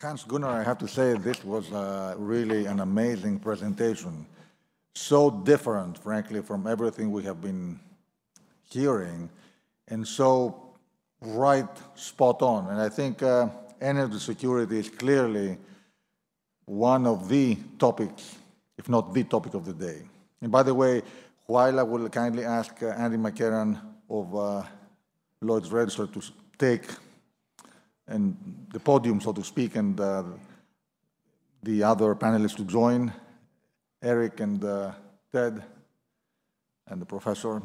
Hans Gunnar, I have to say this was uh, really an amazing presentation. So different, frankly, from everything we have been hearing, and so right spot on. And I think uh, energy security is clearly one of the topics, if not the topic of the day. And by the way, while I will kindly ask uh, Andy McCarron of uh, Lloyd's Register to take and the podium, so to speak, and uh, the other panelists to join, Eric and uh, Ted and the professor.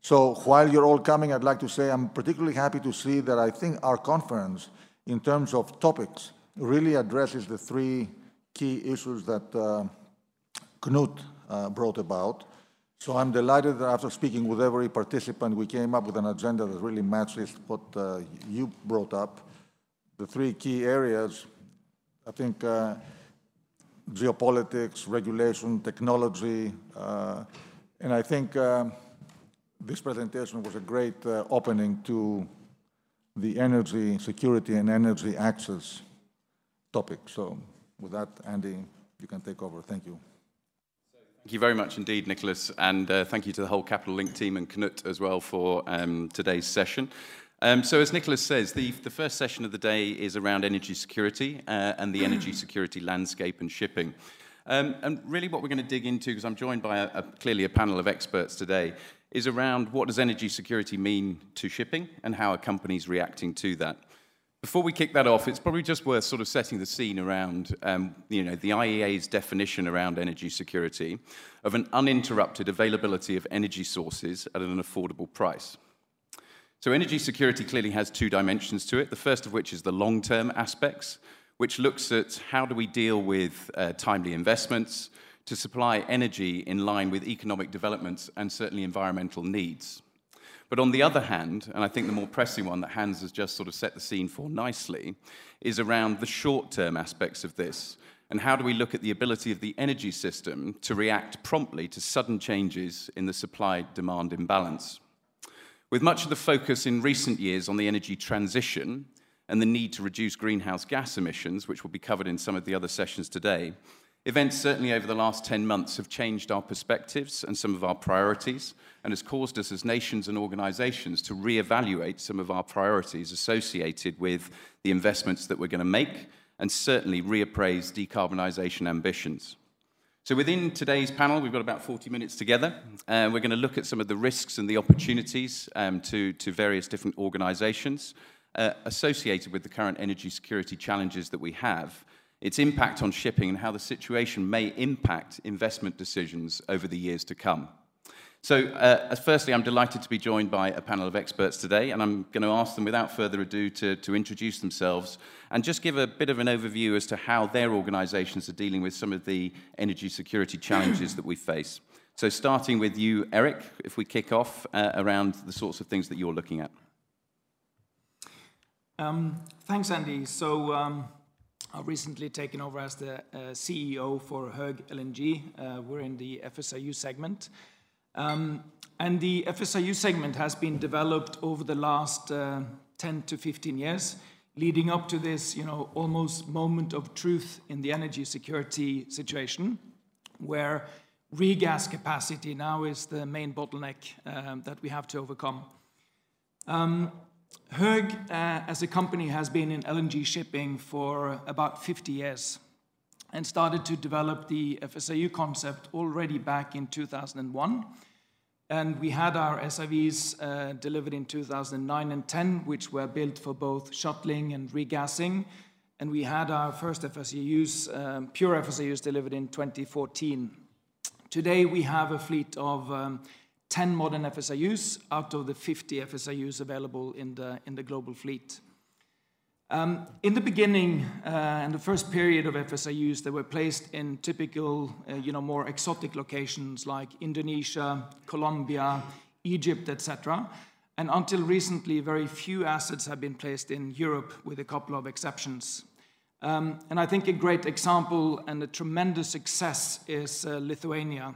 So while you're all coming, I'd like to say I'm particularly happy to see that I think our conference, in terms of topics, really addresses the three key issues that uh, Knut uh, brought about. So I'm delighted that after speaking with every participant, we came up with an agenda that really matches what uh, you brought up. The three key areas, I think, uh, geopolitics, regulation, technology, uh, and I think uh, this presentation was a great uh, opening to the energy security and energy access topic. So with that, Andy, you can take over. Thank you. Thank you very much indeed, Nicholas, and uh, thank you to the whole Capital Link team and Knut as well for um, today's session. Um, so, as Nicholas says, the, the, first session of the day is around energy security uh, and the energy security landscape and shipping. Um, and really, what we're going to dig into, because I'm joined by a, a, clearly a panel of experts today, is around what does energy security mean to shipping and how are companies reacting to that. Before we kick that off, it's probably just worth sort of setting the scene around, um, you know, the IEA's definition around energy security of an uninterrupted availability of energy sources at an affordable price. So energy security clearly has two dimensions to it. The first of which is the long-term aspects, which looks at how do we deal with uh, timely investments to supply energy in line with economic developments and certainly environmental needs. But on the other hand, and I think the more pressing one that Hans has just sort of set the scene for nicely, is around the short term aspects of this. And how do we look at the ability of the energy system to react promptly to sudden changes in the supply demand imbalance? With much of the focus in recent years on the energy transition and the need to reduce greenhouse gas emissions, which will be covered in some of the other sessions today, Events certainly over the last 10 months have changed our perspectives and some of our priorities and has caused us as nations and organizations to reevaluate some of our priorities associated with the investments that we're going to make and certainly reappraise decarbonisation ambitions. So within today's panel, we've got about 40 minutes together. Uh, we're going to look at some of the risks and the opportunities um, to, to various different organizations uh, associated with the current energy security challenges that we have its impact on shipping, and how the situation may impact investment decisions over the years to come. So, uh, firstly, I'm delighted to be joined by a panel of experts today, and I'm going to ask them without further ado to, to introduce themselves and just give a bit of an overview as to how their organizations are dealing with some of the energy security challenges that we face. So, starting with you, Eric, if we kick off uh, around the sorts of things that you're looking at. Um, thanks, Andy. So, um, I've recently taken over as the uh, CEO for Höegh LNG. Uh, we're in the FSRU segment. Um, and the FSRU segment has been developed over the last uh, 10 to 15 years, leading up to this, you know, almost moment of truth in the energy security situation, where regas capacity now is the main bottleneck um, that we have to overcome. Um, Höegh, uh, as a company, has been in LNG shipping for about 50 years and started to develop the FSRU concept already back in 2001. And we had our SRVs uh, delivered in 2009 and 10, which were built for both shuttling and regassing. And we had our first FSRUs, um, pure FSRUs, delivered in 2014. Today, we have a fleet of um, 10 modern FSRUs out of the 50 FSRUs available in the, in the global fleet. Um, in the beginning, uh, in the first period of FSRUs, they were placed in typical, uh, you know, more exotic locations like Indonesia, Colombia, Egypt, etc. And until recently, very few assets have been placed in Europe, with a couple of exceptions. Um, and I think a great example and a tremendous success is uh, Lithuania.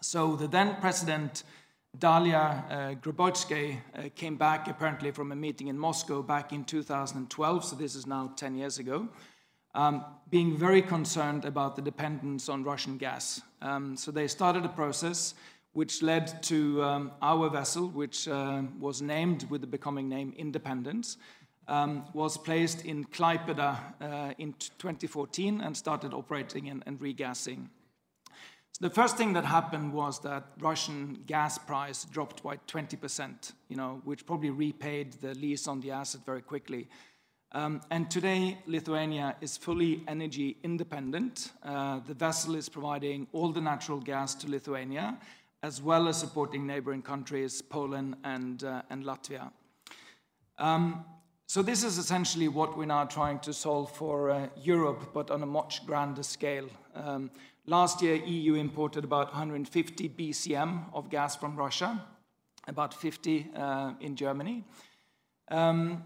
So the then president, Dalia uh, uh, came back apparently from a meeting in Moscow back in 2012, so this is now 10 years ago. um, being very concerned about the dependence on Russian gas. Um, so they started a process which led to um, our vessel, which uh, was named with the becoming name Independence, um, was placed in Klaipeda uh, in 2014 and started operating and, and regassing. So the first thing that happened was that Russian gas price dropped by 20%, you know, which probably repaid the lease on the asset very quickly. Um, and today, Lithuania is fully energy independent. Uh, the vessel is providing all the natural gas to Lithuania, as well as supporting neighboring countries, Poland and, uh, and Latvia. Um, so this is essentially what we're now trying to solve for uh, Europe, but on a much grander scale. Um, last year, EU imported about 150 BCM of gas from Russia, about 50 uh, in Germany. Um,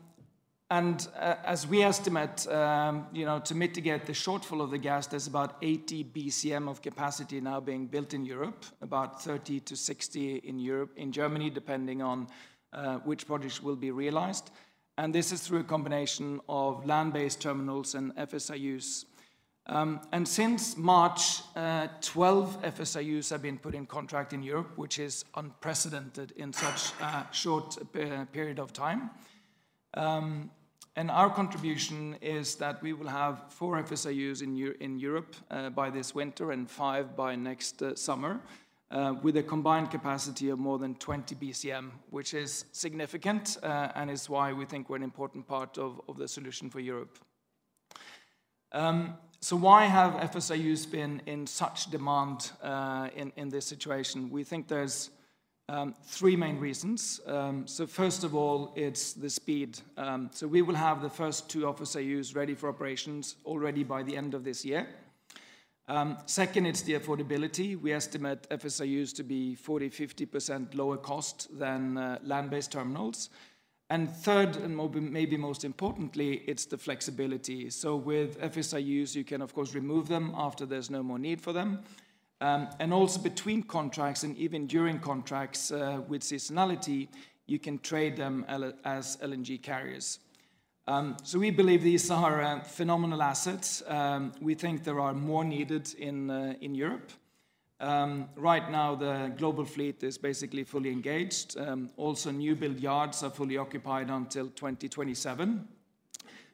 and uh, as we estimate, um, you know, to mitigate the shortfall of the gas, there's about 80 BCM of capacity now being built in Europe, about 30 to 60 in Europe, in Germany, depending on uh, which projects will be realized. And this is through a combination of land-based terminals and FSRUs. Um, and since March, uh, 12 FSRUs have been put in contract in Europe, which is unprecedented in such a short uh, period of time. Um, and our contribution is that we will have four FSRUs in, in Europe uh, by this winter and five by next uh, summer, uh, with a combined capacity of more than 20 BCM, which is significant uh, and is why we think we're an important part of, of the solution for Europe. Um, so why have FSRUs been in such demand uh, in, in this situation? We think there's um, three main reasons. Um, so first of all, it's the speed. Um, so we will have the first two FSRUs ready for operations already by the end of this year. Um, second, it's the affordability. We estimate FSRUs to be 40-50% lower cost than uh, land-based terminals. And third, and maybe most importantly, it's the flexibility. So with FSRUs, you can, of course, remove them after there's no more need for them. Um, and also between contracts and even during contracts uh, with seasonality, you can trade them as LNG carriers. Um, so we believe these are uh, phenomenal assets. Um, we think there are more needed in, uh, in Europe. Um, right now, the global fleet is basically fully engaged. Um, also, new build yards are fully occupied until 2027.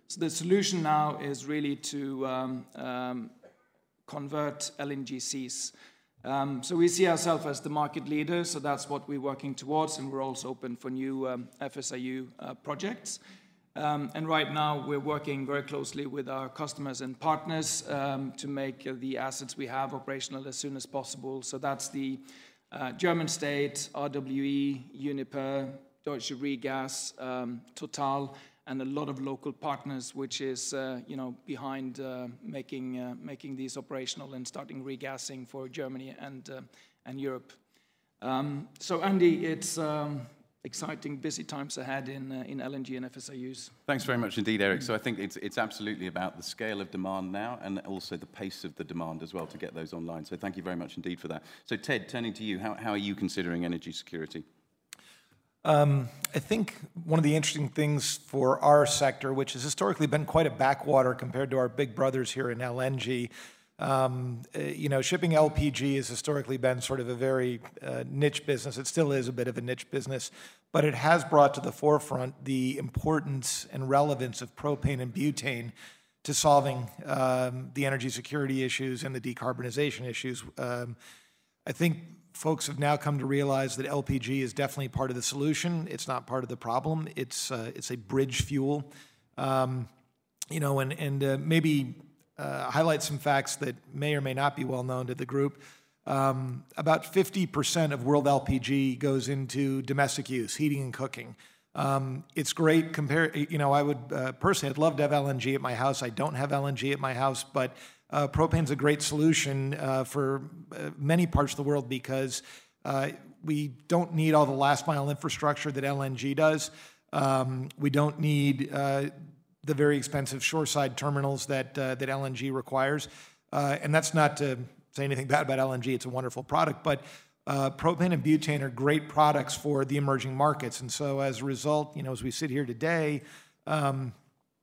So the solution now is really to um, um, convert LNGCs. Um, so we see ourselves as the market leader, so that's what we're working towards, and we're also open for new um, FSRU uh, projects. Um, and right now, we're working very closely with our customers and partners um, to make uh, the assets we have operational as soon as possible. So that's the uh, German state, RWE, Uniper, Deutsche Regas, um, Total, and a lot of local partners, which is uh, you know behind making making these operational and starting regassing for Germany and and Europe. So Andy, it's exciting, busy times ahead in uh, in LNG and FSRUs. Thanks very much indeed, Eric. So I think it's it's absolutely about the scale of demand now and also the pace of the demand as well to get those online. So thank you very much indeed for that. So Ted, turning to you, how how are you considering energy security? Um, I think one of the interesting things for our sector, which has historically been quite a backwater compared to our big brothers here in LNG, um, eh, you know, shipping LPG has historically been sort of a very uh, niche business. It still is a bit of a niche business, but it has brought to the forefront the importance and relevance of propane and butane to solving um, the energy security issues and the decarbonization issues. Um, I think folks have now come to realize that LPG is definitely part of the solution. It's not part of the problem. It's uh, it's a bridge fuel, um, you know, and and uh, maybe uh, highlight some facts that may or may not be well known to the group. Um, about 50% of world LPG goes into domestic use, heating and cooking. Um, it's great. Compare, you know, I would uh, personally, I'd love to have LNG at my house. I don't have LNG at my house, but uh, propane's a great solution uh, for uh, many parts of the world because uh, we don't need all the last mile infrastructure that LNG does. Um, we don't need uh, the very expensive shoreside terminals that uh, that LNG requires. and that's not to say anything bad about LNG. It's a wonderful product, but propane and butane are great products for the emerging markets. And so, as a result, you know, as we sit here today. Um,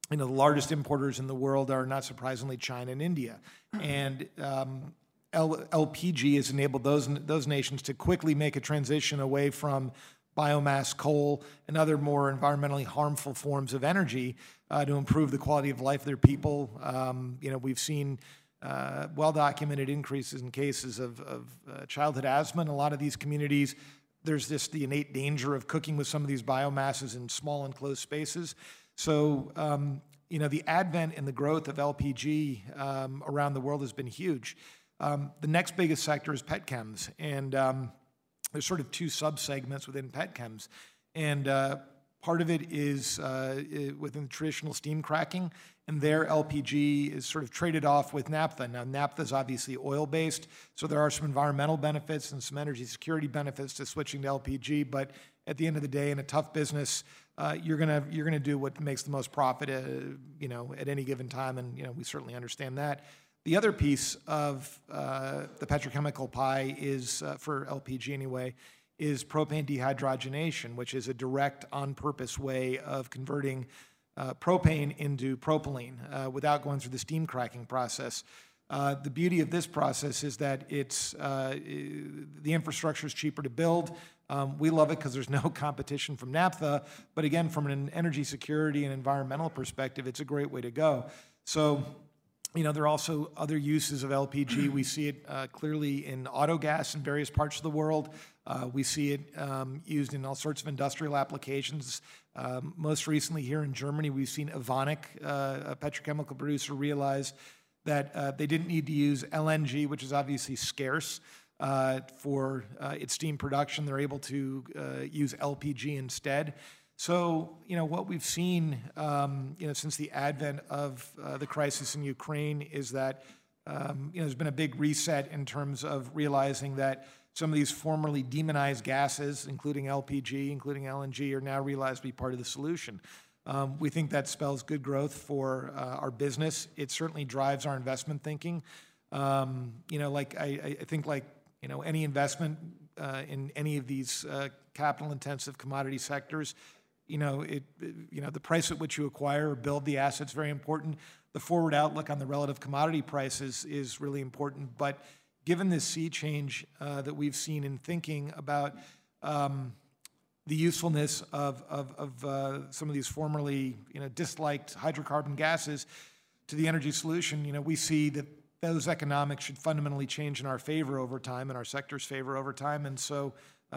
you know, the largest importers in the world are not surprisingly China and India. And um, L- LPG has enabled those, those nations to quickly make a transition away from biomass, coal, and other more environmentally harmful forms of energy uh, to improve the quality of life of their people. Um, you know, we've seen uh, well-documented increases in cases of, of uh, childhood asthma in a lot of these communities. There's just the innate danger of cooking with some of these biomasses in small enclosed spaces. So, um, you know, the advent and the growth of LPG um, around the world has been huge. Um, the next biggest sector is petchems, and um, there's sort of two subsegments within petchems, and uh, part of it is uh, within traditional steam cracking, and there LPG is sort of traded off with naphtha. Now, naphtha is obviously oil-based, so there are some environmental benefits and some energy security benefits to switching to LPG. But at the end of the day, in a tough business, uh, you're gonna you're gonna do what makes the most profit, uh, you know, at any given time, and you know we certainly understand that. The other piece of uh, the petrochemical pie is, uh, for LPG anyway, is propane dehydrogenation, which is a direct, on purpose way of converting uh, propane into propylene uh, without going through the steam cracking process. Uh, the beauty of this process is that it's uh, the infrastructure is cheaper to build. Um, we love it because there's no competition from naphtha, but again, from an energy security and environmental perspective, it's a great way to go. So you know, there are also other uses of LPG. We see it uh, clearly in auto gas in various parts of the world. Uh, we see it um, used in all sorts of industrial applications. Um, most recently, here in Germany, we've seen Evonik, uh, a petrochemical producer, realize that uh, they didn't need to use LNG, which is obviously scarce, uh, for uh, its steam production. They're able to use LPG instead. So, you know, what we've seen, um, you know, since the advent of uh, the crisis in Ukraine is that, um, you know, there's been a big reset in terms of realizing that some of these formerly demonized gases, including LPG, including LNG, are now realized to be part of the solution. Um, we think that spells good growth for uh, our business. It certainly drives our investment thinking. Um, you know, like I, I, think, like you know, any investment uh, in any of these uh, capital-intensive commodity sectors, you know, it, you know, the price at which you acquire or build the asset is very important. The forward outlook on the relative commodity prices is really important. But given this sea change uh, that we've seen in thinking about um, the usefulness of, of, of uh, some of these formerly, you know, disliked hydrocarbon gases to the energy solution, you know, we see that those economics should fundamentally change in our favor over time, in our sector's favor over time. And so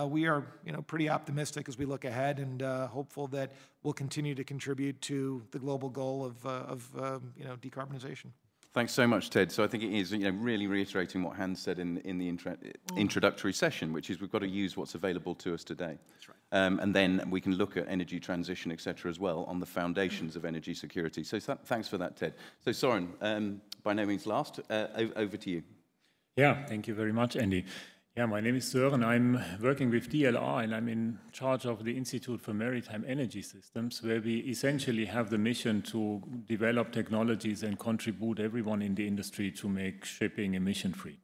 we are, you know, pretty optimistic as we look ahead and uh, hopeful that we'll continue to contribute to the global goal of, uh, of um, you know, decarbonization. Thanks so much, Ted. So I think it is, you know, really reiterating what Hans said in, in the intro, introductory session, which is we've got to use what's available to us today. That's right. Um, and then we can look at energy transition, et cetera, as well, on the foundations of energy security. So th thanks for that, Ted. So Soren, um, by no means last, uh, over to you. Yeah, thank you very much, Andy. Yeah, my name is Sören. I'm working with DLR and I'm in charge of the Institute for Maritime Energy Systems, where we essentially have the mission to develop technologies and contribute everyone in the industry to make shipping emission free.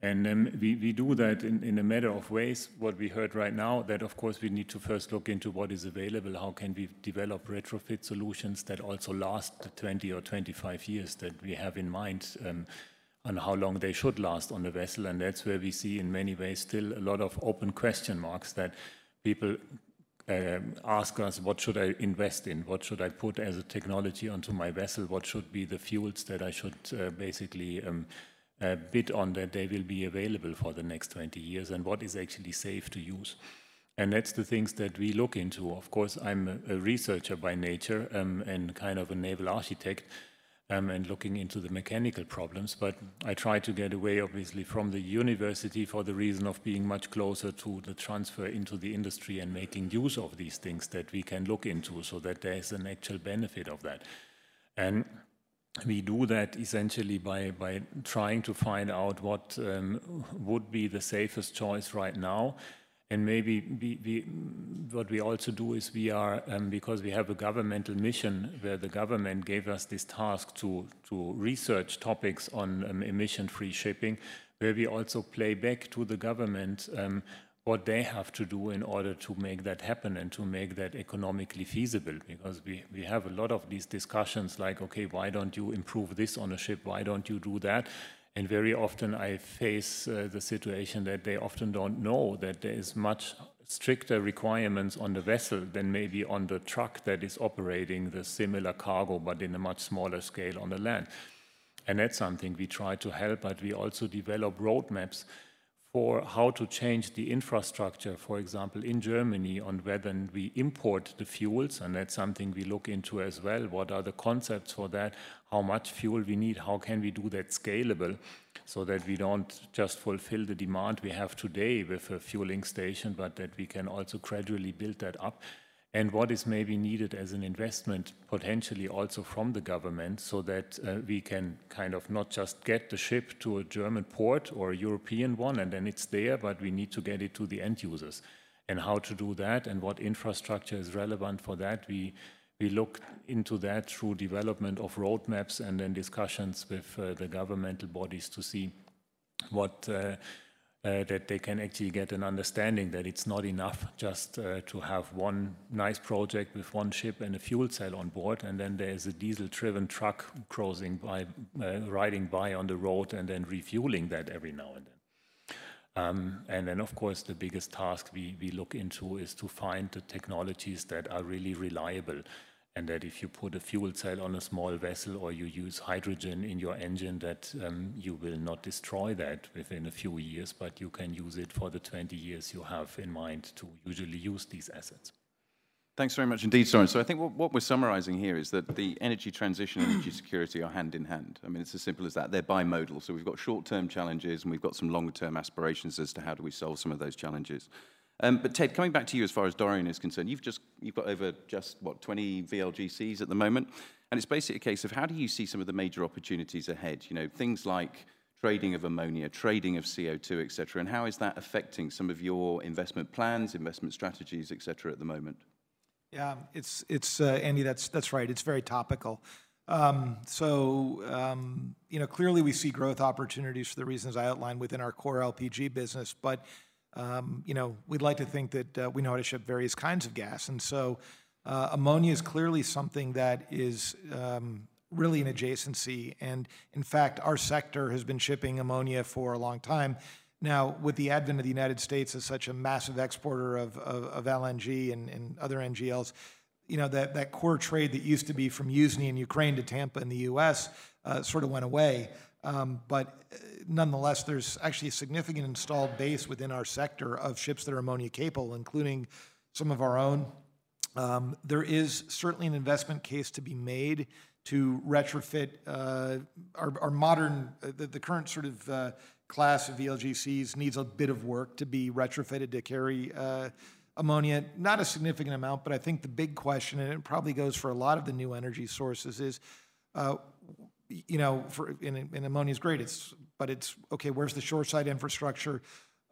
And um, we, we do that in, in a matter of ways. What we heard right now, that of course we need to first look into what is available. How can we develop retrofit solutions that also last the 20 or 25 years that we have in mind? Um, on how long they should last on the vessel. And that's where we see in many ways still a lot of open question marks that people uh, ask us, what should I invest in? What should I put as a technology onto my vessel? What should be the fuels that I should uh, basically um, uh, bid on that they will be available for the next 20 years? And what is actually safe to use? And that's the things that we look into. Of course, I'm a, a researcher by nature um, and kind of a naval architect um, and looking into the mechanical problems. But I try to get away, obviously, from the university for the reason of being much closer to the transfer into the industry and making use of these things that we can look into so that there is an actual benefit of that. And we do that essentially by, by trying to find out what um, would be the safest choice right now and maybe we, we, what we also do is we are, um, because we have a governmental mission where the government gave us this task to, to research topics on um, emission-free shipping, where we also play back to the government um, what they have to do in order to make that happen and to make that economically feasible. Because we, we have a lot of these discussions like, okay, why don't you improve this on a ship? Why don't you do that? And very often I face uh, the situation that they often don't know that there is much stricter requirements on the vessel than maybe on the truck that is operating the similar cargo, but in a much smaller scale on the land. And that's something we try to help, but we also develop roadmaps for how to change the infrastructure, for example, in Germany, on whether we import the fuels, and that's something we look into as well. What are the concepts for that? How much fuel we need? How can we do that scalable so that we don't just fulfill the demand we have today with a fueling station, but that we can also gradually build that up? and what is maybe needed as an investment potentially also from the government so that uh, we can kind of not just get the ship to a German port or a European one and then it's there, but we need to get it to the end users. And how to do that and what infrastructure is relevant for that, we, we look into that through development of roadmaps and then discussions with uh, the governmental bodies to see what uh, uh, that they can actually get an understanding that it's not enough just uh, to have one nice project with one ship and a fuel cell on board, and then there's a diesel-driven truck crossing by, uh, riding by on the road, and then refueling that every now and then. Um, and then, of course, the biggest task we, we look into is to find the technologies that are really reliable and that if you put a fuel cell on a small vessel or you use hydrogen in your engine, that um, you will not destroy that within a few years, but you can use it for the 20 years you have in mind to usually use these assets. Thanks very much indeed, Soren. So I think what, what, we're summarizing here is that the energy transition and energy security are hand in hand. I mean, it's as simple as that. They're bimodal. So we've got short-term challenges and we've got some longer-term aspirations as to how do we solve some of those challenges. Um, but Ted, coming back to you as far as Dorian is concerned, you've just you've got over just what 20 VLGCs at the moment, and it's basically a case of how do you see some of the major opportunities ahead? You know, things like trading of ammonia, trading of CO2, et cetera, and how is that affecting some of your investment plans, investment strategies, et cetera, at the moment? Yeah, it's it's uh, Andy. That's that's right. It's very topical. Um, so um, you know, clearly we see growth opportunities for the reasons I outlined within our core LPG business, but um, you know, we'd like to think that uh, we know how to ship various kinds of gas. And so uh, ammonia is clearly something that is um, really an adjacency. And in fact, our sector has been shipping ammonia for a long time. Now, with the advent of the United States as such a massive exporter of, of, of LNG and, and, other NGLs, you know, that, that core trade that used to be from Yuzhny in Ukraine to Tampa in the US uh, sort of went away. Um, but uh, nonetheless, there's actually a significant installed base within our sector of ships that are ammonia capable, including some of our own. Um, there is certainly an investment case to be made to retrofit uh, our, our, modern, uh, the, the, current sort of uh, class of VLGCs needs a bit of work to be retrofitted to carry uh, ammonia. Not a significant amount, but I think the big question, and it probably goes for a lot of the new energy sources, is uh, you know, for, and, ammonia is great. It's, but it's okay. Where's the shoreside infrastructure?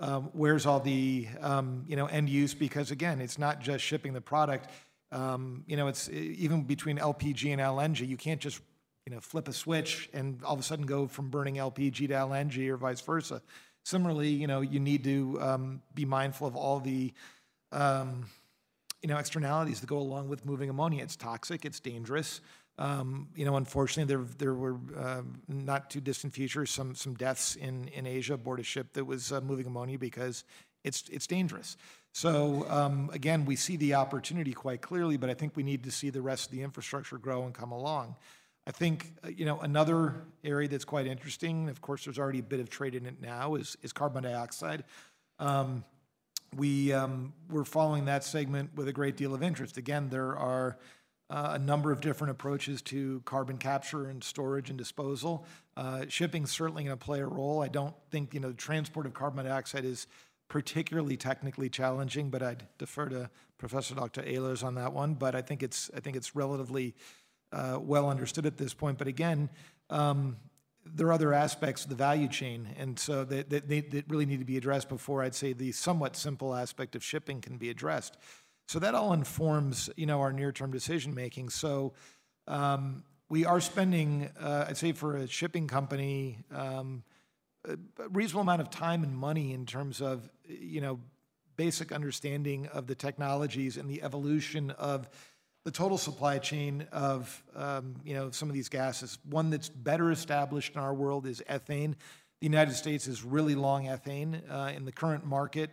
Um, where's all the um, you know end use? Because again, it's not just shipping the product. Um, you know, it's even between LPG and LNG. You can't just you know flip a switch and all of a sudden go from burning LPG to LNG or vice versa. Similarly, you know, you need to um, be mindful of all the um, you know externalities that go along with moving ammonia. It's toxic. It's dangerous. Um, you know, unfortunately, there there were uh, not too distant futures some some deaths in in Asia aboard a ship that was uh, moving ammonia because it's it's dangerous. So um, again, we see the opportunity quite clearly, but I think we need to see the rest of the infrastructure grow and come along. I think uh, you know another area that's quite interesting. Of course, there's already a bit of trade in it now. Is is carbon dioxide. Um, we um, we're following that segment with a great deal of interest. Again, there are uh, a number of different approaches to carbon capture and storage and disposal. Uh, shipping certainly going to play a role. I don't think you know the transport of carbon dioxide is particularly technically challenging, but I'd defer to Professor Dr. Ehlers on that one. But I think it's I think it's relatively uh, well understood at this point. But again. Um, there are other aspects of the value chain, and so that, that, that really need to be addressed before I'd say the somewhat simple aspect of shipping can be addressed. So that all informs, you know, our near-term decision making. So um, we are spending, uh, I'd say, for a shipping company, um, a reasonable amount of time and money in terms of, you know, basic understanding of the technologies and the evolution of the total supply chain of um, you know some of these gases. One that's better established in our world is ethane. The United States is really long ethane uh, in the current market.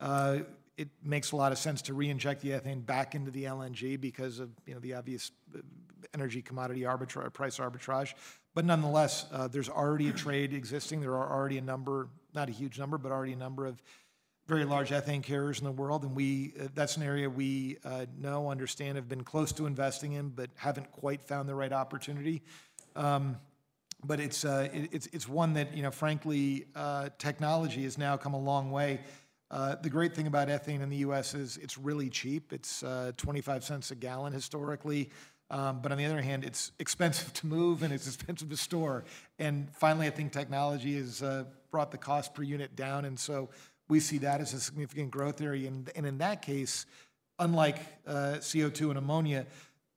Uh, it makes a lot of sense to re-inject the ethane back into the LNG because of you know the obvious uh, energy commodity arbitrage, price arbitrage. But nonetheless, uh, there's already a trade existing. There are already a number, not a huge number, but already a number of very large ethane carriers in the world, and we uh, that's an area we uh, know, understand, have been close to investing in, but haven't quite found the right opportunity. Um, but it's uh, it, it's it's one that you know, frankly, uh, technology has now come a long way. Uh, the great thing about ethane in the U.S. is it's really cheap. It's uh, 25 cents a gallon historically. Um, but on the other hand, it's expensive to move and it's expensive to store. And finally, I think technology has brought the cost per unit down. And so we see that as a significant growth area. And, and in that case, unlike uh, CO2 and ammonia,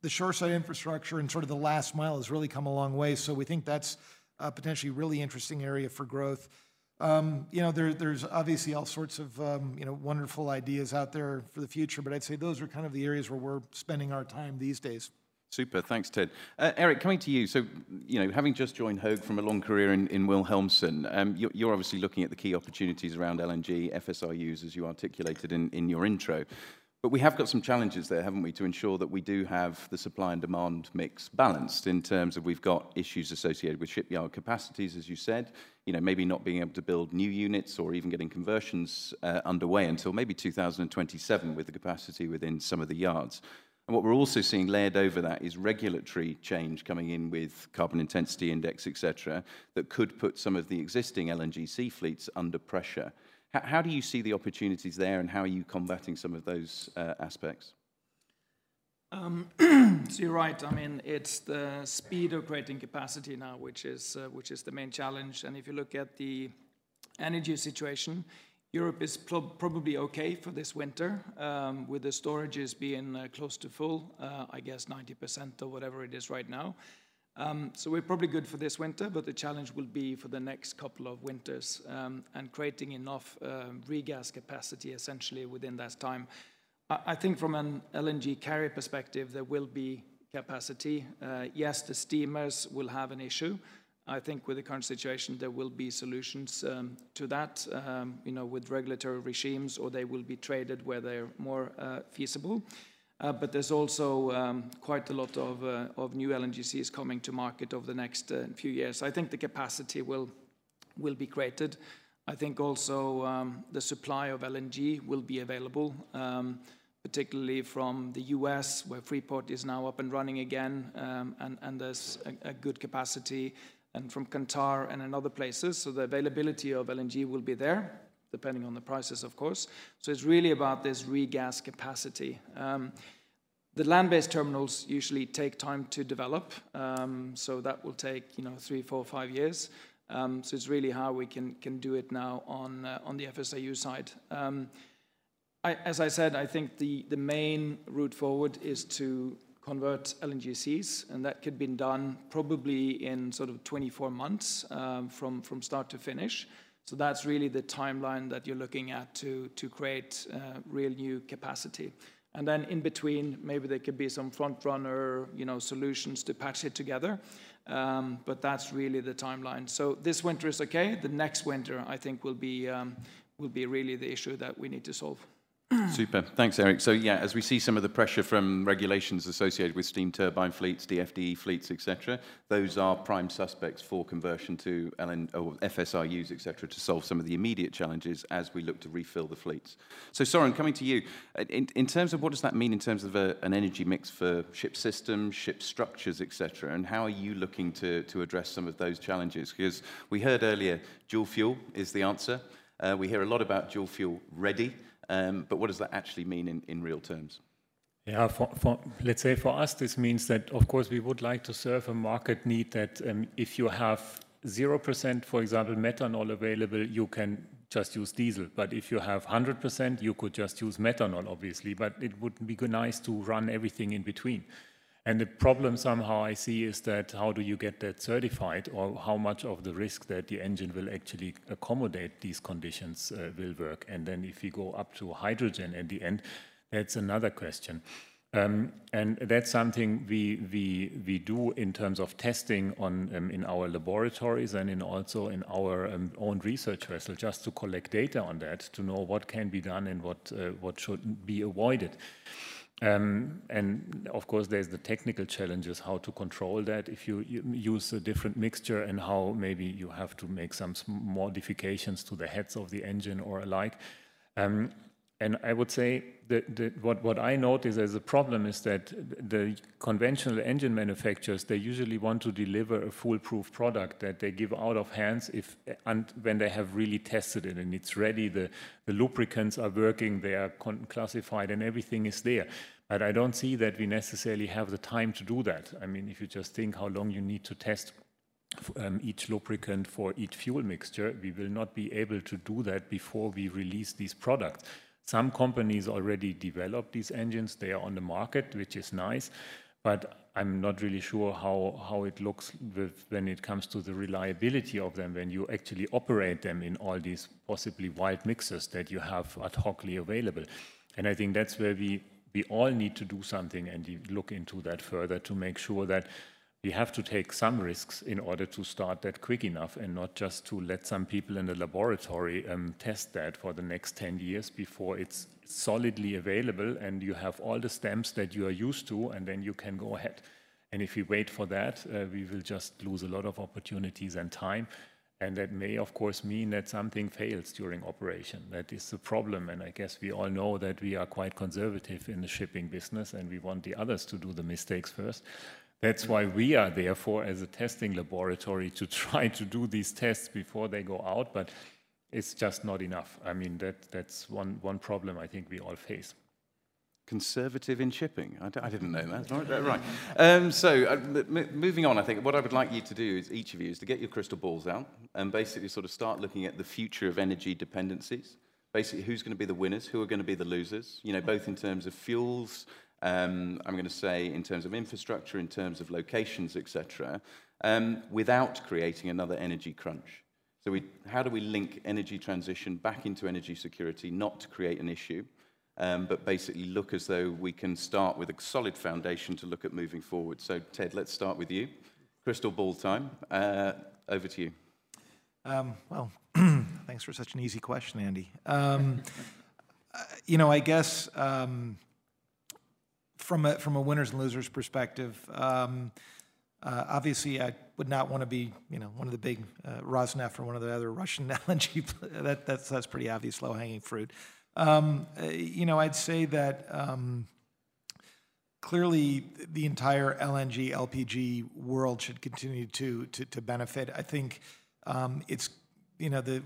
the shoreside infrastructure and sort of the last mile has really come a long way. So we think that's a potentially really interesting area for growth. Um, you know, there, there's obviously all sorts of um, you know wonderful ideas out there for the future, but I'd say those are kind of the areas where we're spending our time these days. Super, thanks, Ted. Uh, Eric, coming to you. So, you know, having just joined Höegh from a long career in, in Wilhelmsen, um, you're, you're, obviously looking at the key opportunities around LNG, FSRUs, as you articulated in, in your intro. But we have got some challenges there, haven't we, to ensure that we do have the supply and demand mix balanced in terms of we've got issues associated with shipyard capacities, as you said, you know, maybe not being able to build new units or even getting conversions uh, underway until maybe 2027 with the capacity within some of the yards. And what we're also seeing layered over that is regulatory change coming in with carbon intensity index, etc., that could put some of the existing LNGC fleets under pressure. How, how do you see the opportunities there, and how are you combating some of those uh, aspects? Um, so you're right. I mean, it's the speed of creating capacity now, which is uh, which is the main challenge. And if you look at the energy situation, Europe is probably okay for this winter, um, with the storages being uh, close to full, uh, I guess 90% or whatever it is right now. Um, so we're probably good for this winter, but the challenge will be for the next couple of winters um, and creating enough um, regas capacity essentially within that time. I, I, think from an LNG carrier perspective, there will be capacity. Uh, yes, the steamers will have an issue. I think with the current situation, there will be solutions um, to that, um, you know, with regulatory regimes, or they will be traded where they're more uh, feasible. Uh, but there's also um, quite a lot of, uh, of new LNGCs coming to market over the next uh, few years. I think the capacity will, will be created. I think also um, the supply of LNG will be available, um, particularly from the US, where Freeport is now up and running again, um, and, and there's a, a good capacity and from Qatar and in other places. So the availability of LNG will be there, depending on the prices, of course. So it's really about this regas capacity. Um, the land-based terminals usually take time to develop, um, so that will take you know three, four, five years. Um, so it's really how we can can do it now on uh, on the FSRU side. Um, I, as I said, I think the the main route forward is to convert LNGCs, and that could be done probably in sort of 24 months um, from, from start to finish. So that's really the timeline that you're looking at to, to create uh, real new capacity. And then in between, maybe there could be some front runner, you know, solutions to patch it together. Um, but that's really the timeline. So this winter is okay. The next winter, I think, will be um, will be really the issue that we need to solve. Super. Thanks, Eric. So, yeah, as we see some of the pressure from regulations associated with steam turbine fleets, DFDE fleets, etc., those are prime suspects for conversion to LN, or FSRUs, etc., to solve some of the immediate challenges as we look to refill the fleets. So, Soren, coming to you, in, in terms of what does that mean in terms of a, an energy mix for ship systems, ship structures, etc., and how are you looking to, to address some of those challenges? Because we heard earlier dual fuel is the answer. Uh, we hear a lot about dual fuel ready. Um, but what does that actually mean in, in real terms? Yeah, for, for, let's say for us, this means that, of course, we would like to serve a market need that um, if you have 0%, for example, methanol available, you can just use diesel. But if you have 100%, you could just use methanol, obviously. But it would be nice to run everything in between. And the problem somehow I see is that how do you get that certified or how much of the risk that the engine will actually accommodate these conditions uh, will work. And then if you go up to hydrogen at the end, that's another question. Um, and that's something we, we, we do in terms of testing on, um, in our laboratories and in also in our um, own research vessel, just to collect data on that, to know what can be done and what, uh, what should be avoided. Um, and of course, there's the technical challenges, how to control that if you, you, use a different mixture and how maybe you have to make some modifications to the heads of the engine or alike. Um, and I would say that, that, what, what I notice as a problem is that the conventional engine manufacturers, they usually want to deliver a foolproof product that they give out of hands if, and when they have really tested it and it's ready, the, the lubricants are working, they are classified and everything is there. But I don't see that we necessarily have the time to do that. I mean, if you just think how long you need to test um, each lubricant for each fuel mixture, we will not be able to do that before we release these products. Some companies already develop these engines. They are on the market, which is nice, but I'm not really sure how, how it looks with, when it comes to the reliability of them when you actually operate them in all these possibly wild mixers that you have ad hocly available. And I think that's where we, we all need to do something and look into that further to make sure that we have to take some risks in order to start that quick enough and not just to let some people in the laboratory um, test that for the next 10 years before it's solidly available and you have all the stamps that you are used to and then you can go ahead. And if we wait for that, uh, we will just lose a lot of opportunities and time. And that may, of course, mean that something fails during operation. That is the problem. And I guess we all know that we are quite conservative in the shipping business and we want the others to do the mistakes first. That's why we are therefore as a testing laboratory to try to do these tests before they go out, but it's just not enough. I mean, that, that's one, one problem I think we all face. Conservative in shipping. I d- I didn't know that. Right. right. Um, so, uh, moving on, I think what I would like you to do is each of you is to get your crystal balls out and basically sort of start looking at the future of energy dependencies. Basically, who's going to be the winners, who are going to be the losers, you know, both in terms of fuels, um, I'm going to say in terms of infrastructure, in terms of locations, etc., um, without creating another energy crunch. So we, how do we link energy transition back into energy security, not to create an issue, um, but basically look as though we can start with a solid foundation to look at moving forward. So Ted, let's start with you. Crystal ball time. Uh, over to you. Um, well, thanks for such an easy question, Andy. Um, uh, you know, I guess um, from a from a winners and losers perspective, um, uh, obviously I would not want to be you know one of the big uh, Rosneft or one of the other Russian LNG. that that's that's pretty obvious low hanging fruit. Um, uh, you know, I'd say that. Um, clearly, the entire LNG, LPG world should continue to to, to benefit. I think um, it's you know the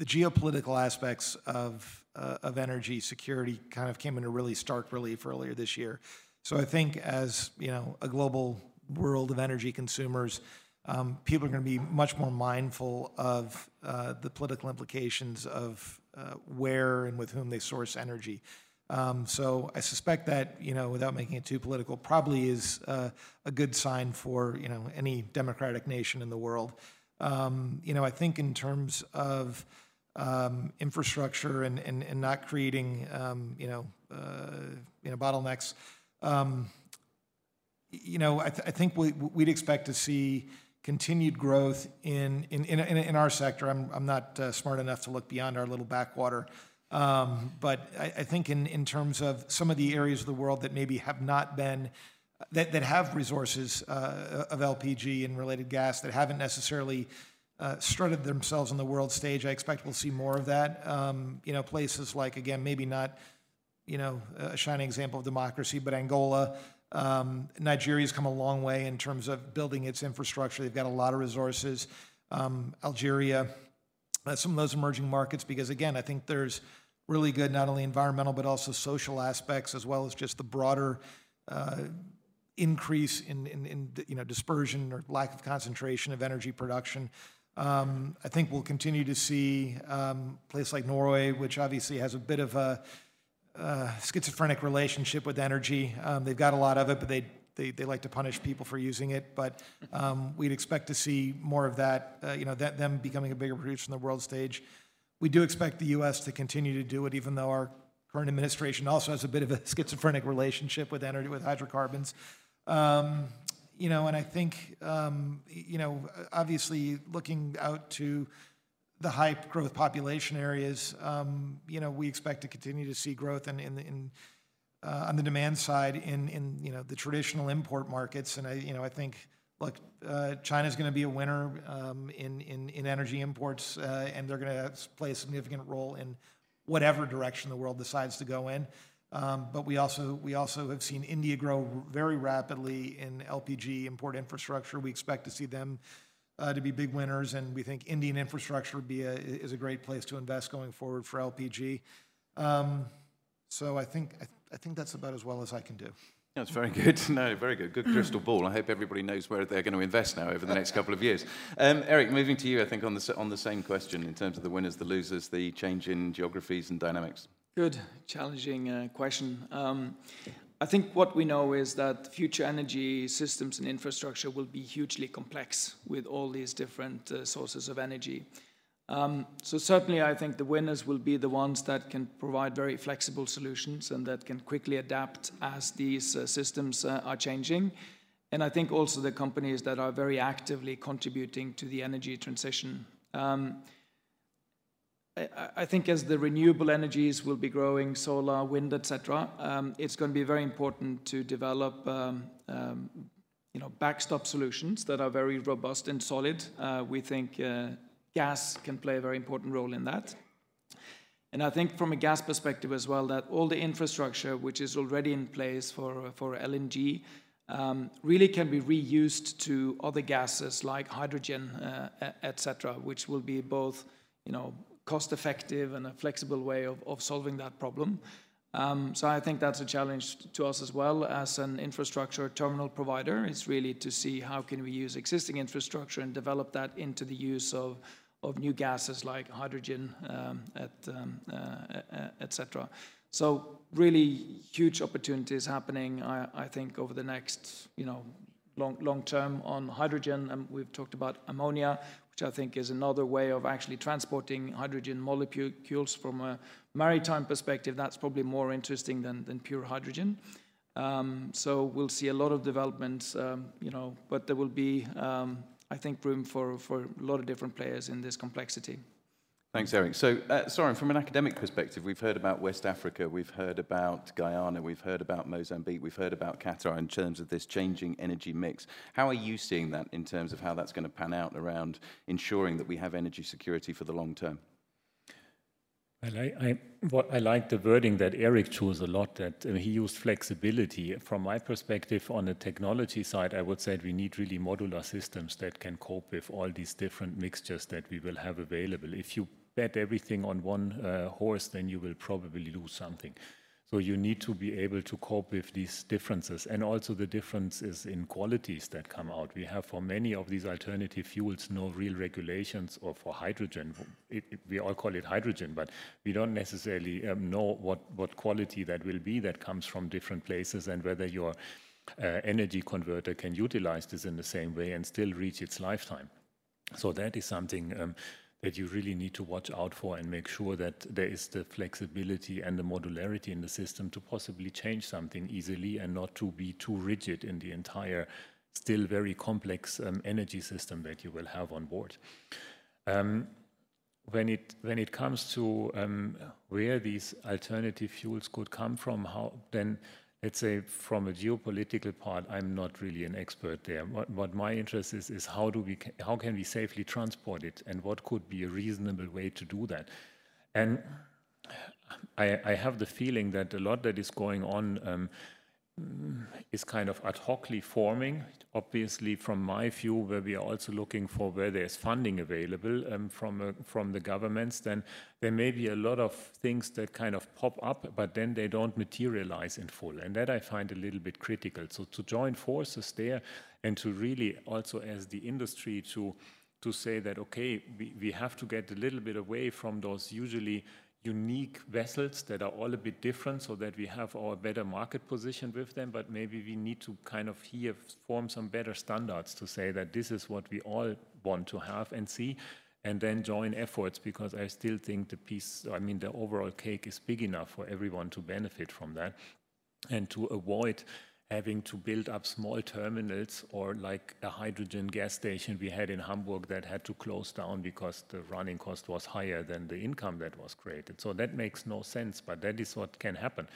the geopolitical aspects of, uh, of energy security kind of came into really stark relief earlier this year. So I think as you know, a global world of energy consumers, um, people are going to be much more mindful of uh, the political implications of uh, where and with whom they source energy. Um, so I suspect that you know, without making it too political, probably is uh, a good sign for you know any democratic nation in the world. Um, you know, I think in terms of um, infrastructure and, and, and not creating, um, you know, uh, you know, bottlenecks. Um, you know, I, th- I think we, we'd expect to see continued growth in, in, in, in our sector. I'm, I'm not uh, smart enough to look beyond our little backwater. Um, but I, I, think in, in terms of some of the areas of the world that maybe have not been, that, that have resources uh, of LPG and related gas that haven't necessarily uh, strutted themselves on the world stage. I expect we'll see more of that. Um, you know, places like, again, maybe not, you know, a shining example of democracy, but Angola. Um, Nigeria's come a long way in terms of building its infrastructure. They've got a lot of resources. Um, Algeria, uh, some of those emerging markets, because again, I think there's really good not only environmental but also social aspects, as well as just the broader uh, increase in, in, in, you know dispersion or lack of concentration of energy production. Um, I think we'll continue to see um, a place like Norway, which obviously has a bit of a, uh, schizophrenic relationship with energy. Um, they've got a lot of it, but they, they, like to punish people for using it. But um, we'd expect to see more of that, uh, you know, them becoming a bigger producer on the world stage. We do expect the U.S. to continue to do it, even though our current administration also has a bit of a schizophrenic relationship with energy, with hydrocarbons. Um, you know, and I think, um, you know, obviously looking out to the high growth population areas, um, you know, we expect to continue to see growth in, in, in uh, on the demand side in, in, you know, the traditional import markets. And I, you know, I think, look, uh, China's going to be a winner um, in, in, in energy imports, uh, and they're going to play a significant role in whatever direction the world decides to go in. Um, but we also have seen India grow very rapidly in LPG import infrastructure. We expect to see them uh, to be big winners, and we think Indian infrastructure is a great place to invest going forward for LPG. Um, so I think that's about as well as I can do. That's very good. No, very good. Good crystal ball. I hope everybody knows where they're going to invest now over the next couple of years. Um, Eric, moving to you, I think on the same question in terms of the winners, the losers, the change in geographies and dynamics. Good, challenging uh, question. Um, I think what we know is that future energy systems and infrastructure will be hugely complex with all these different uh, sources of energy. Um, so certainly I think the winners will be the ones that can provide very flexible solutions and that can quickly adapt as these uh, systems uh, are changing. And I think also the companies that are very actively contributing to the energy transition. Um, I think as the renewable energies will be growing, solar, wind, etc., um, it's going to be very important to develop, um, um, you know, backstop solutions that are very robust and solid. Uh, we think uh, gas can play a very important role in that. And I think from a gas perspective as well, that all the infrastructure which is already in place for, for LNG um, really can be reused to other gases like hydrogen, uh, etc., which will be both, you know, cost-effective and a flexible way of, of solving that problem. Um, so I think that's a challenge to us as well as an infrastructure terminal provider. Is really to see how can we use existing infrastructure and develop that into the use of of new gases like hydrogen, um, et, um, uh, etc. So really huge opportunities happening, I, I, think, over the next, you know, long, long term on hydrogen. And we've talked about ammonia, which I think is another way of actually transporting hydrogen molecules from a maritime perspective. That's probably more interesting than, than pure hydrogen. Um, so we'll see a lot of developments, um, you know, but there will be, um, I think, room for, for a lot of different players in this complexity. Thanks, Eric. So, uh, from an academic perspective, we've heard about West Africa, we've heard about Guyana, we've heard about Mozambique, we've heard about Qatar in terms of this changing energy mix. How are you seeing that in terms of how that's going to pan out around ensuring that we have energy security for the long term? Well, I, I, what, I like the wording that Eric chose a lot, that uh, he used flexibility. From my perspective, on the technology side, I would say we need really modular systems that can cope with all these different mixtures that we will have available. If you bet everything on one uh, horse, then you will probably lose something. So you need to be able to cope with these differences and also the differences in qualities that come out. We have for many of these alternative fuels no real regulations or for hydrogen. It, it, we all call it hydrogen, but we don't necessarily um, know what, what quality that will be that comes from different places and whether your uh, energy converter can utilize this in the same way and still reach its lifetime. So that is something um, that you really need to watch out for and make sure that there is the flexibility and the modularity in the system to possibly change something easily and not to be too rigid in the entire still very complex um, energy system that you will have on board. Um, when it when it comes to um, where these alternative fuels could come from, how then let's say from a geopolitical part, I'm not really an expert there. What, what, my interest is is how do we how can we safely transport it, and what could be a reasonable way to do that. And I, I have the feeling that a lot that is going on. Um, is kind of ad hocly forming. Obviously, from my view, where we are also looking for where there's funding available um, from uh, from the governments, then there may be a lot of things that kind of pop up, but then they don't materialize in full, and that I find a little bit critical. So to join forces there and to really also as the industry to to say that okay, we, we have to get a little bit away from those usually unique vessels that are all a bit different so that we have our better market position with them, but maybe we need to kind of here form some better standards to say that this is what we all want to have and see and then join efforts because I still think the piece, I mean, the overall cake is big enough for everyone to benefit from that and to avoid having to build up small terminals or like a hydrogen gas station we had in Hamburg that had to close down because the running cost was higher than the income that was created. So that makes no sense, but that is what can happen.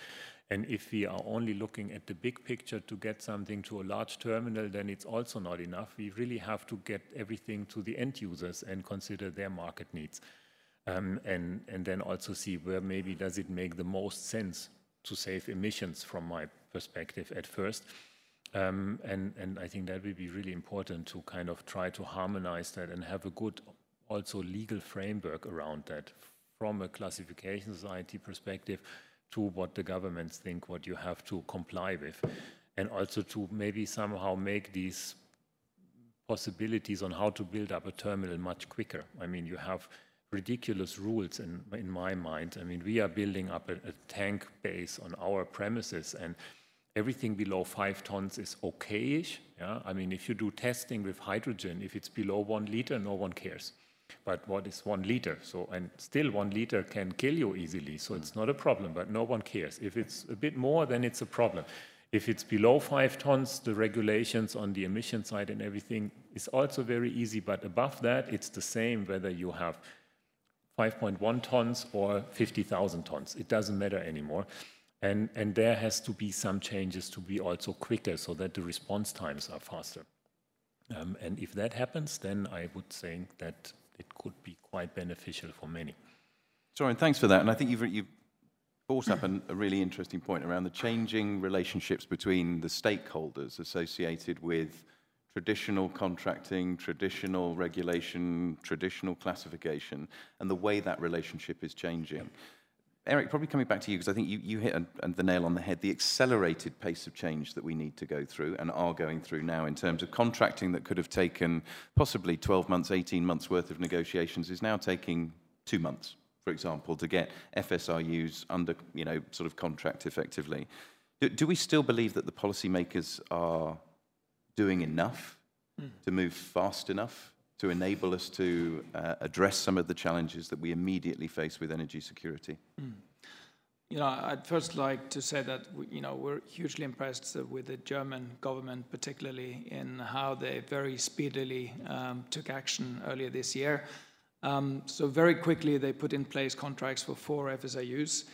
And if we are only looking at the big picture to get something to a large terminal, then it's also not enough. We really have to get everything to the end users and consider their market needs. Um, and, and then also see where maybe does it make the most sense to save emissions from my perspective at first. Um, and, and I think that will be really important to kind of try to harmonize that and have a good also legal framework around that from a classification society perspective to what the governments think what you have to comply with and also to maybe somehow make these possibilities on how to build up a terminal much quicker. I mean, you have ridiculous rules in, in my mind. I mean, we are building up a, a tank base on our premises and everything below five tons is okayish. Yeah? I mean, if you do testing with hydrogen, if it's below one liter, no one cares. But what is one liter? So, and still one liter can kill you easily. So it's not a problem, but no one cares. If it's a bit more, then it's a problem. If it's below five tons, the regulations on the emission side and everything is also very easy. But above that, it's the same whether you have 5.1 tons or 50,000 tons. It doesn't matter anymore. And, and there has to be some changes to be also quicker so that the response times are faster. Um, and if that happens, then I would think that it could be quite beneficial for many. Soren, thanks for that. And I think you've, you've brought up an, a really interesting point around the changing relationships between the stakeholders associated with traditional contracting, traditional regulation, traditional classification, and the way that relationship is changing. Eric, probably coming back to you, because I think you, you hit a, a, the nail on the head, the accelerated pace of change that we need to go through and are going through now in terms of contracting that could have taken possibly 12 months, 18 months worth of negotiations is now taking two months, for example, to get FSRUs under, you know, sort of contract effectively. Do, do we still believe that the policymakers are doing enough mm. to move fast enough to enable us to uh, address some of the challenges that we immediately face with energy security? Mm. You know, I'd first like to say that you know we're hugely impressed with the German government, particularly in how they very speedily um, took action earlier this year. Um, so very quickly they put in place contracts for four FSRUs.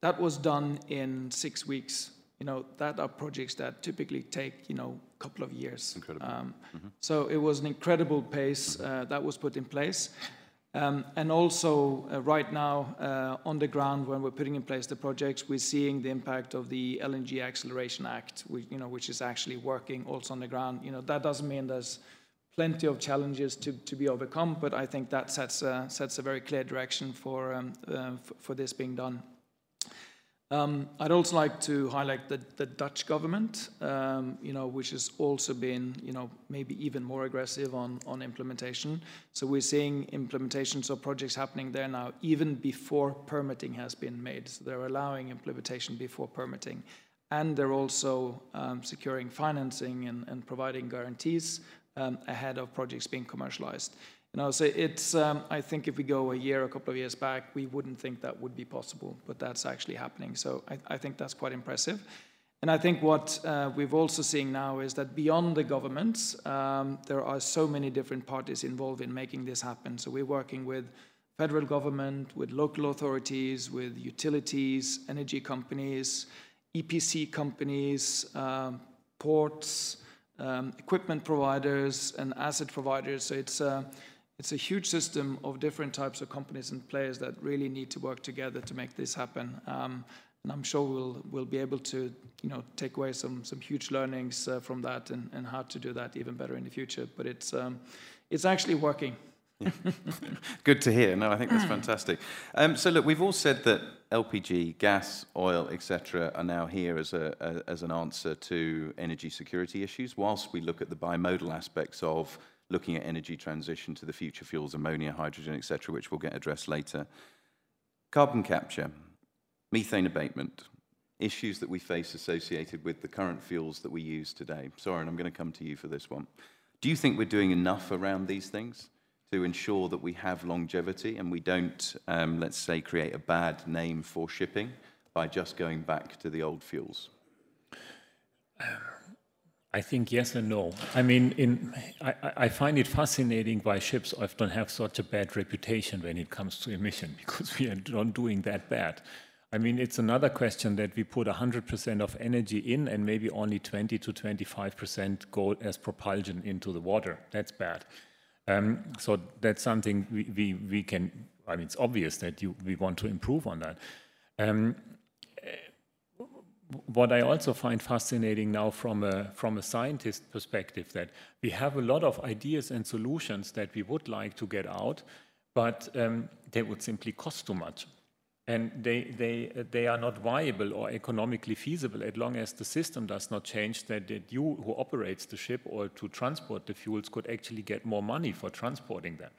That was done in six weeks you know, that are projects that typically take, you know, a couple of years. Incredible. Um, mm-hmm. So it was an incredible pace uh, that was put in place. Um, and also, uh, right now, uh, on the ground, when we're putting in place the projects, we're seeing the impact of the LNG Acceleration Act, which, you know, which is actually working also on the ground. You know, that doesn't mean there's plenty of challenges to, to be overcome, but I think that sets a, sets a very clear direction for, um, uh, for this being done. Um, I'd also like to highlight the, the Dutch government, um, you know, which has also been, you know, maybe even more aggressive on, on implementation. So we're seeing implementations of projects happening there now, even before permitting has been made. So they're allowing implementation before permitting. And they're also um, securing financing and, and providing guarantees um, ahead of projects being commercialized. You know, so it's, um, I think if we go a year, a couple of years back, we wouldn't think that would be possible, but that's actually happening. So I, I think that's quite impressive. And I think what uh, we've also seeing now is that beyond the governments, um, there are so many different parties involved in making this happen. So we're working with federal government, with local authorities, with utilities, energy companies, EPC companies, um, ports, um, equipment providers, and asset providers. So it's uh, it's a huge system of different types of companies and players that really need to work together to make this happen. Um, and I'm sure we'll we'll be able to you know take away some some huge learnings uh, from that and, and how to do that even better in the future. But it's um, it's actually working. Good to hear. No, I think that's fantastic. Um, so look, we've all said that LPG, gas, oil, etc., are now here as a, a as an answer to energy security issues. Whilst we look at the bimodal aspects of looking at energy transition to the future fuels, ammonia, hydrogen, etc., which we'll get addressed later. carbon capture, methane abatement, issues that we face associated with the current fuels that we use today. Soren, I'm going to come to you for this one. Do you think we're doing enough around these things to ensure that we have longevity and we don't, um, let's say, create a bad name for shipping by just going back to the old fuels? I think yes and no. I mean, in, I, I, find it fascinating why ships often have such a bad reputation when it comes to emission, because we are not doing that bad. I mean, it's another question that we put 100% of energy in and maybe only 20 to 25% go as propulsion into the water. That's bad. Um, so that's something we, we, we, can, I mean, it's obvious that you, we want to improve on that. Um, what I also find fascinating now from a, from a scientist perspective that we have a lot of ideas and solutions that we would like to get out, but um, they would simply cost too much. And they, they, they are not viable or economically feasible as long as the system does not change that, that you who operates the ship or to transport the fuels could actually get more money for transporting them.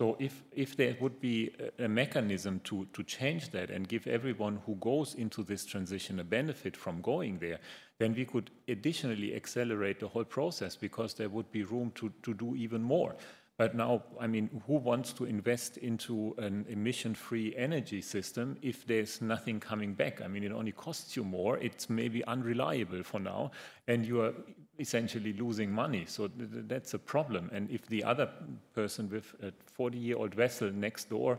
So if, if there would be a, mechanism to, to change that and give everyone who goes into this transition a benefit from going there, then we could additionally accelerate the whole process because there would be room to, to do even more. But now, I mean, who wants to invest into an emission-free energy system if there's nothing coming back? I mean, it only costs you more. It's maybe unreliable for now, and you are essentially losing money. So th that's a problem. And if the other person with a 40-year-old vessel next door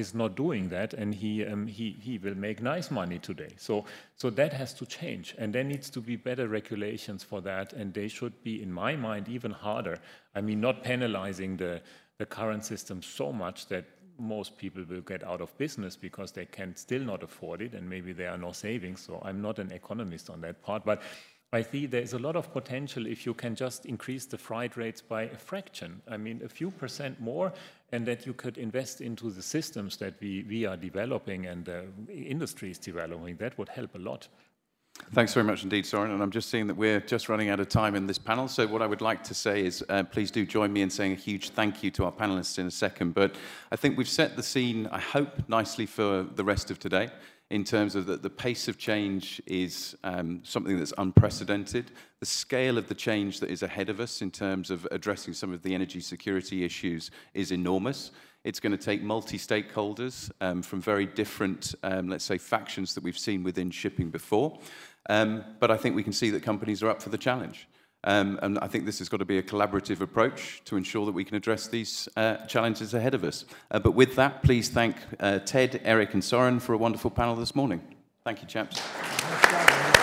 is not doing that and he, um, he, he will make nice money today. So, so that has to change and there needs to be better regulations for that and they should be, in my mind, even harder. I mean, not penalizing the, the current system so much that most people will get out of business because they can still not afford it and maybe there are no savings. So I'm not an economist on that part, but I think there's a lot of potential if you can just increase the freight rates by a fraction. I mean, a few percent more, and that you could invest into the systems that we, we are developing and the industry is developing. That would help a lot. Thanks very much indeed, Soren. And I'm just seeing that we're just running out of time in this panel. So what I would like to say is uh, please do join me in saying a huge thank you to our panelists in a second. But I think we've set the scene, I hope, nicely for the rest of today in terms of that the pace of change is um, something that's unprecedented. The scale of the change that is ahead of us in terms of addressing some of the energy security issues is enormous. It's going to take multi-stakeholders um, from very different, um, let's say, factions that we've seen within shipping before. Um, but I think we can see that companies are up for the challenge. Um, and I think this has got to be a collaborative approach to ensure that we can address these uh, challenges ahead of us. Uh, but with that, please thank uh, Ted, Eric, and Soren for a wonderful panel this morning. Thank you, chaps.